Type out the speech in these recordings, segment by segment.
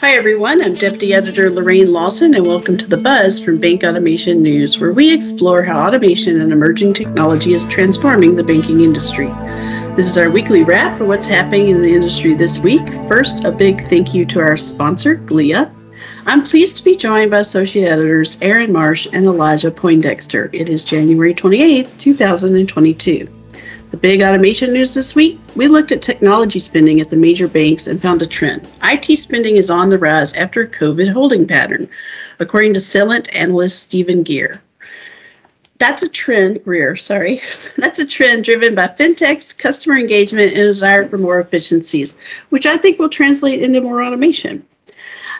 Hi, everyone. I'm Deputy Editor Lorraine Lawson, and welcome to The Buzz from Bank Automation News, where we explore how automation and emerging technology is transforming the banking industry. This is our weekly wrap for what's happening in the industry this week. First, a big thank you to our sponsor, Glia. I'm pleased to be joined by Associate Editors Aaron Marsh and Elijah Poindexter. It is January 28th, 2022. The big automation news this week we looked at technology spending at the major banks and found a trend. IT spending is on the rise after a COVID holding pattern, according to Celent analyst Stephen Gear. That's a trend, Greer, sorry. That's a trend driven by fintechs, customer engagement, and desire for more efficiencies, which I think will translate into more automation.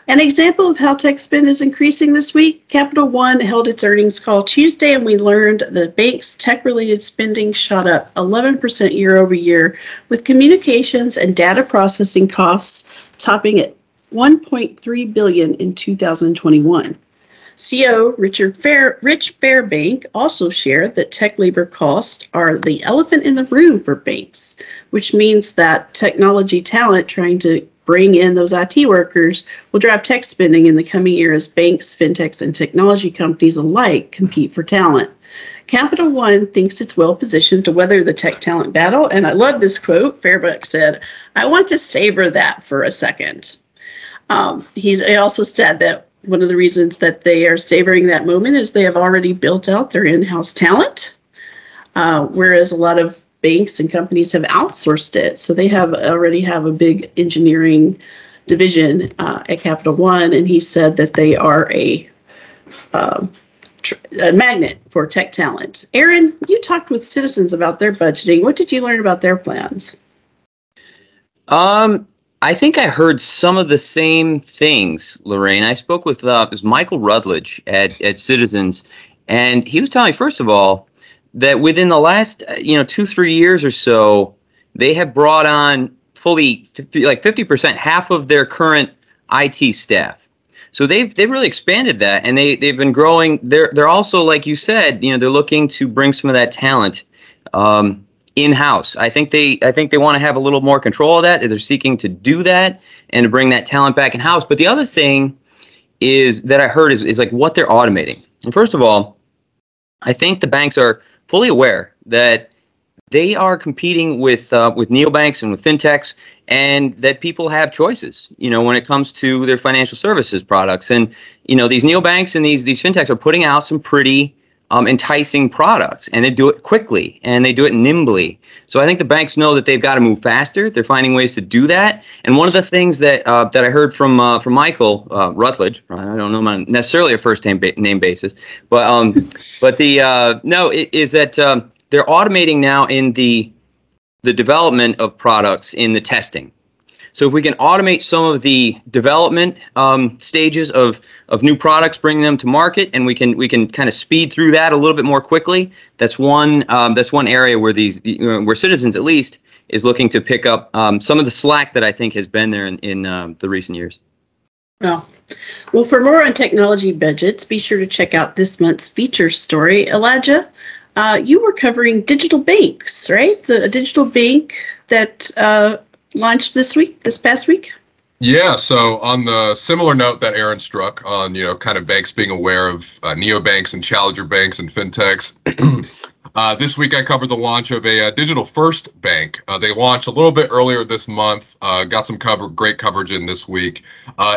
An example of how tech spend is increasing this week Capital One held its earnings call Tuesday, and we learned the bank's tech related spending shot up 11% year over year, with communications and data processing costs topping at 1.3 billion in 2021. CEO Richard Fair, Rich Fairbank also shared that tech labor costs are the elephant in the room for banks, which means that technology talent trying to bring in those IT workers will drive tech spending in the coming year as banks, fintechs, and technology companies alike compete for talent. Capital One thinks it's well positioned to weather the tech talent battle, and I love this quote. Fairbank said, I want to savor that for a second. Um, he's, he also said that one of the reasons that they are savoring that moment is they have already built out their in house talent, uh, whereas a lot of banks and companies have outsourced it. So they have already have a big engineering division uh, at Capital One, and he said that they are a, uh, a magnet for tech talent. Aaron, you talked with citizens about their budgeting. What did you learn about their plans? Um, I think I heard some of the same things, Lorraine. I spoke with uh, Michael Rutledge at, at Citizens, and he was telling me, first of all, that within the last uh, you know two three years or so they have brought on fully 50, like 50% half of their current IT staff. So they've they've really expanded that and they they've been growing. They're they're also like you said you know they're looking to bring some of that talent um, in house I think they I think they want to have a little more control of that they're seeking to do that and to bring that talent back in house but the other thing is that I heard is, is like what they're automating. And first of all I think the banks are fully aware that they are competing with uh, with neobanks and with fintechs, and that people have choices. You know, when it comes to their financial services products, and you know, these neobanks and these these fintechs are putting out some pretty um, enticing products, and they do it quickly and they do it nimbly. So I think the banks know that they've got to move faster. They're finding ways to do that. And one of the things that uh, that I heard from uh, from Michael uh, Rutledge, I don't know him necessarily a first name ba- name basis, but um, but the uh, no it, is that um, they're automating now in the the development of products in the testing. So if we can automate some of the development um, stages of of new products, bringing them to market, and we can we can kind of speed through that a little bit more quickly. That's one um, that's one area where these uh, where citizens at least is looking to pick up um, some of the slack that I think has been there in in um, the recent years. Well, well, for more on technology budgets, be sure to check out this month's feature story. Elijah, uh, you were covering digital banks, right? The digital bank that uh, launched this week, this past week? Yeah, so on the similar note that Aaron struck on, you know, kind of banks being aware of uh, neobanks and challenger banks and fintechs, uh, this week I covered the launch of a, uh, digital first bank. Uh, they launched a little bit earlier this month, uh, got some cover, great coverage in this week.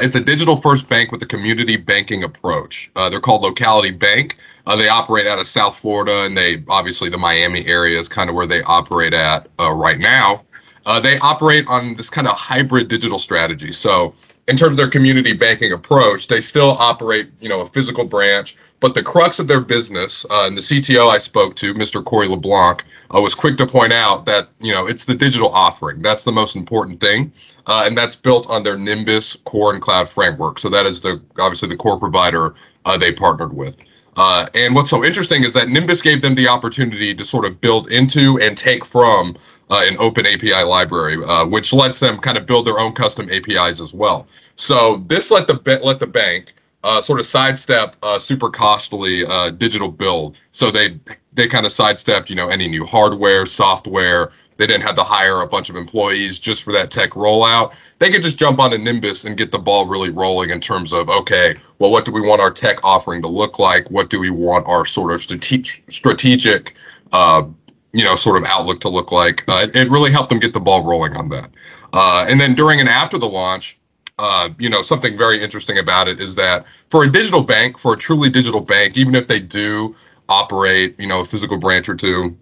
It's a digital first bank with a community banking approach. they're called Locality Bank. they operate out of South Florida, and they obviously the Miami area is kind of where they operate at right now. Uh, they operate on this kind of hybrid digital strategy. So, in terms of their community banking approach, they still operate, you know, a physical branch, but the crux of their business, uh, and the CTO I spoke to, Mr. Corey LeBlanc, uh, was quick to point out that, you know, it's the digital offering. That's the most important thing. Uh, and that's built on their Nymbus core and cloud framework. So that is the obviously the core provider uh, they partnered with. Uh, and what's so interesting is that Nymbus gave them the opportunity to sort of build into and take from uh, an open API library, uh, which lets them kind of build their own custom APIs as well. So this let the let the bank uh, sort of sidestep super costly uh, digital build. So they they kind of sidestepped you know any new hardware, software. They didn't have to hire a bunch of employees just for that tech rollout. They could just jump on a Nymbus and get the ball really rolling in terms of, okay, well, what do we want our tech offering to look like? What do we want our sort of strate- strategic, uh, you know, sort of outlook to look like? Uh, it really helped them get the ball rolling on that. Uh, and then during and after the launch, uh, you know, something very interesting about it is that for a digital bank, for a truly digital bank, even if they do operate, you know, a physical branch or two,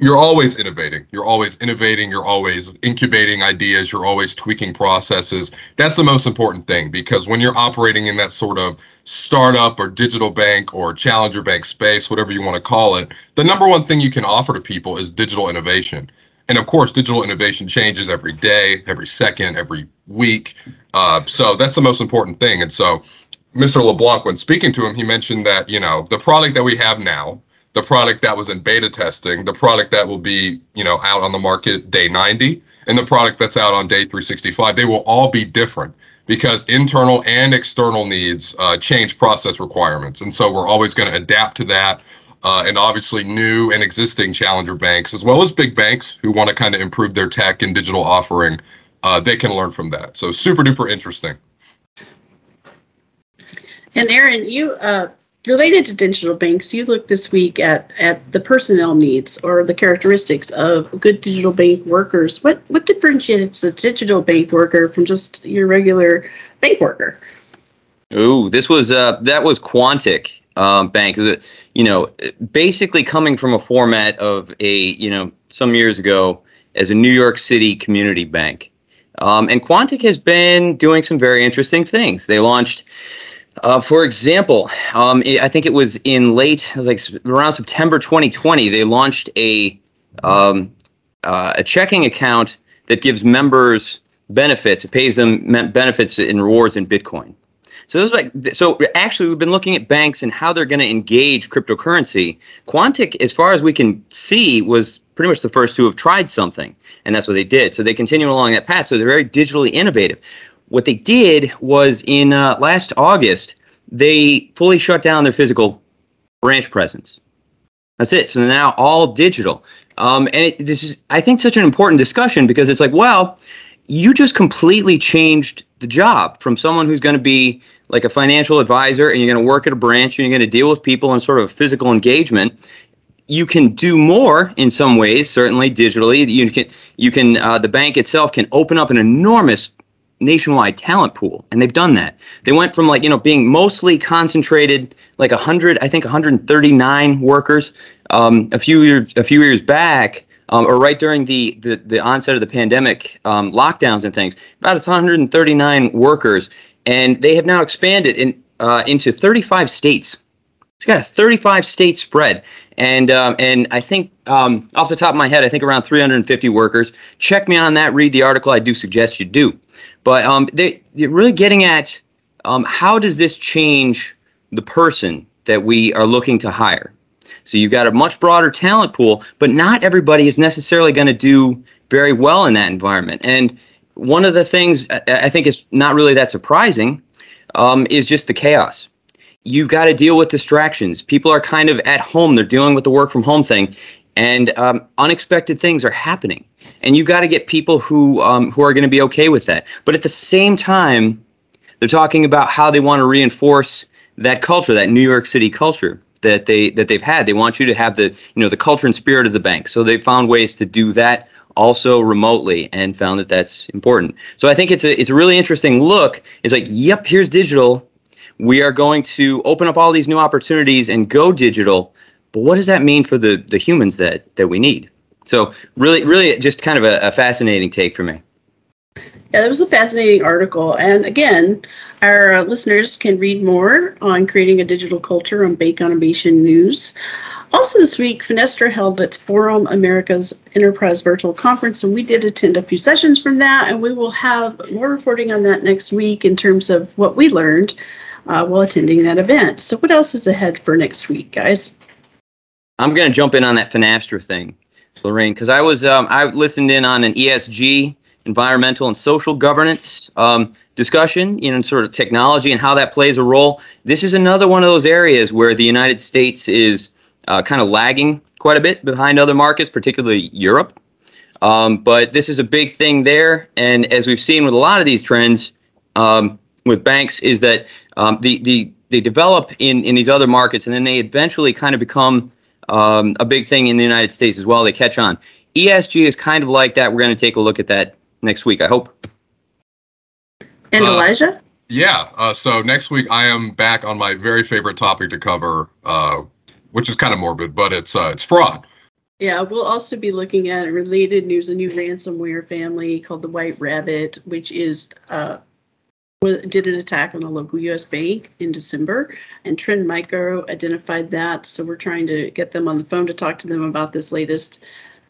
you're always innovating. You're always innovating. You're always incubating ideas. You're always tweaking processes. That's the most important thing because when you're operating in that sort of startup or digital bank or challenger bank space, whatever you want to call it, the number one thing you can offer to people is digital innovation. And of course, digital innovation changes every day, every second, every week. Uh, so that's the most important thing. And so, Mr. LeBlanc, when speaking to him, he mentioned that you know the product that we have now, the product that was in beta testing, the product that will be you know out on the market day 90, and the product that's out on day 365, they will all be different because internal and external needs uh, change process requirements, and so we're always going to adapt to that uh, and obviously new and existing challenger banks, as well as big banks who want to kind of improve their tech and digital offering, uh, they can learn from that. So super duper interesting. And Aaron, you uh, related to digital banks, you looked this week at at the personnel needs or the characteristics of good digital bank workers. What what differentiates a digital bank worker from just your regular bank worker? Ooh, this was uh that was Quontic um, bank. You know, basically coming from a format of a you know some years ago as a New York City community bank, um, and Quontic has been doing some very interesting things. They launched. Uh, for example, um, I think it was in late, it was like around September 2020, they launched a um, uh, a checking account that gives members benefits. It pays them benefits and rewards in Bitcoin. So this like so actually we've been looking at banks and how they're going to engage cryptocurrency. Quontic, as far as we can see, was pretty much the first to have tried something, and that's what they did. So they continue along that path. So they're very digitally innovative. What they did was in uh, last August they fully shut down their physical branch presence. That's it. So now all digital. Um, and it, this is, I think, such an important discussion because it's like, well, you just completely changed the job from someone who's going to be like a financial advisor and you're going to work at a branch and you're going to deal with people in sort of physical engagement you can do more in some ways certainly digitally you can you can uh, the bank itself can open up an enormous nationwide talent pool and they've done that they went from like you know being mostly concentrated like 100 i think 139 workers um, a few years a few years back um, or right during the, the, the onset of the pandemic um, lockdowns and things, about 139 workers, and they have now expanded in, uh, into 35 states. It's got a 35 state spread, and um, and I think um, off the top of my head, I think around 350 workers. Check me on that. Read the article. I do suggest you do, but um, they, they're really getting at um, how does this change the person that we are looking to hire so you've got a much broader talent pool, but not everybody is necessarily going to do very well in that environment. And one of the things I think is not really that surprising um, is just the chaos. You've got to deal with distractions. People are kind of at home, they're dealing with the work from home thing, and um, unexpected things are happening. And you've got to get people who um, who are going to be okay with that. But at the same time, they're talking about how they want to reinforce that culture, that New York City culture that they that they've had. They want you to have the you know the culture and spirit of the bank. So they found ways to do that also remotely and found that that's important. So I think it's a it's a really interesting look. It's like, yep, here's digital. We are going to open up all these new opportunities and go digital. But what does that mean for the the humans that that we need? So really, really, just kind of a, a fascinating take for me. Yeah, that was a fascinating article. And again, our uh, listeners can read more on creating a digital culture on Bank Automation News. Also, this week, Finastra held its Forum America's Enterprise Virtual Conference, and we did attend a few sessions from that, and we will have more reporting on that next week in terms of what we learned uh, while attending that event. So, what else is ahead for next week, guys? I'm going to jump in on that Finastra thing, Lorraine, because I was um, I listened in on an ESG environmental and social governance um, discussion, you know, sort of technology and how that plays a role. This is another one of those areas where the United States is uh, kind of lagging quite a bit behind other markets, particularly Europe. Um, but this is a big thing there, and as we've seen with a lot of these trends um, with banks, is that um, the the they develop in in these other markets, and then they eventually kind of become um, a big thing in the United States as well. They catch on. ESG is kind of like that. We're going to take a look at that next week. I hope. And Uh, Elijah? Yeah. Uh, so next week I am back on my very favorite topic to cover, uh, which is kind of morbid, but it's uh, it's fraud. Yeah, we'll also be looking at related news, a new ransomware family called the White Rabbit, which is uh, wa- did an attack on a local U.S. bank in December, and Trend Micro identified that. So we're trying to get them on the phone to talk to them about this latest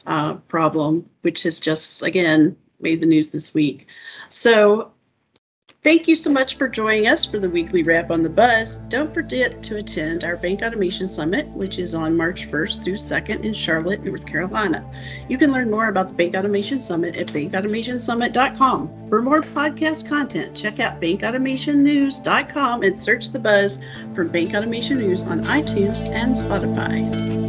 uh, problem, which has just again made the news this week. So. Thank you so much for joining us for the weekly wrap on the buzz. Don't forget to attend our Bank Automation Summit, which is on March 1st through 2nd in Charlotte, North Carolina. You can learn more about the Bank Automation Summit at bankautomationsummit.com. For more podcast content, check out bankautomationnews.com and search the buzz from Bank Automation News on iTunes and Spotify.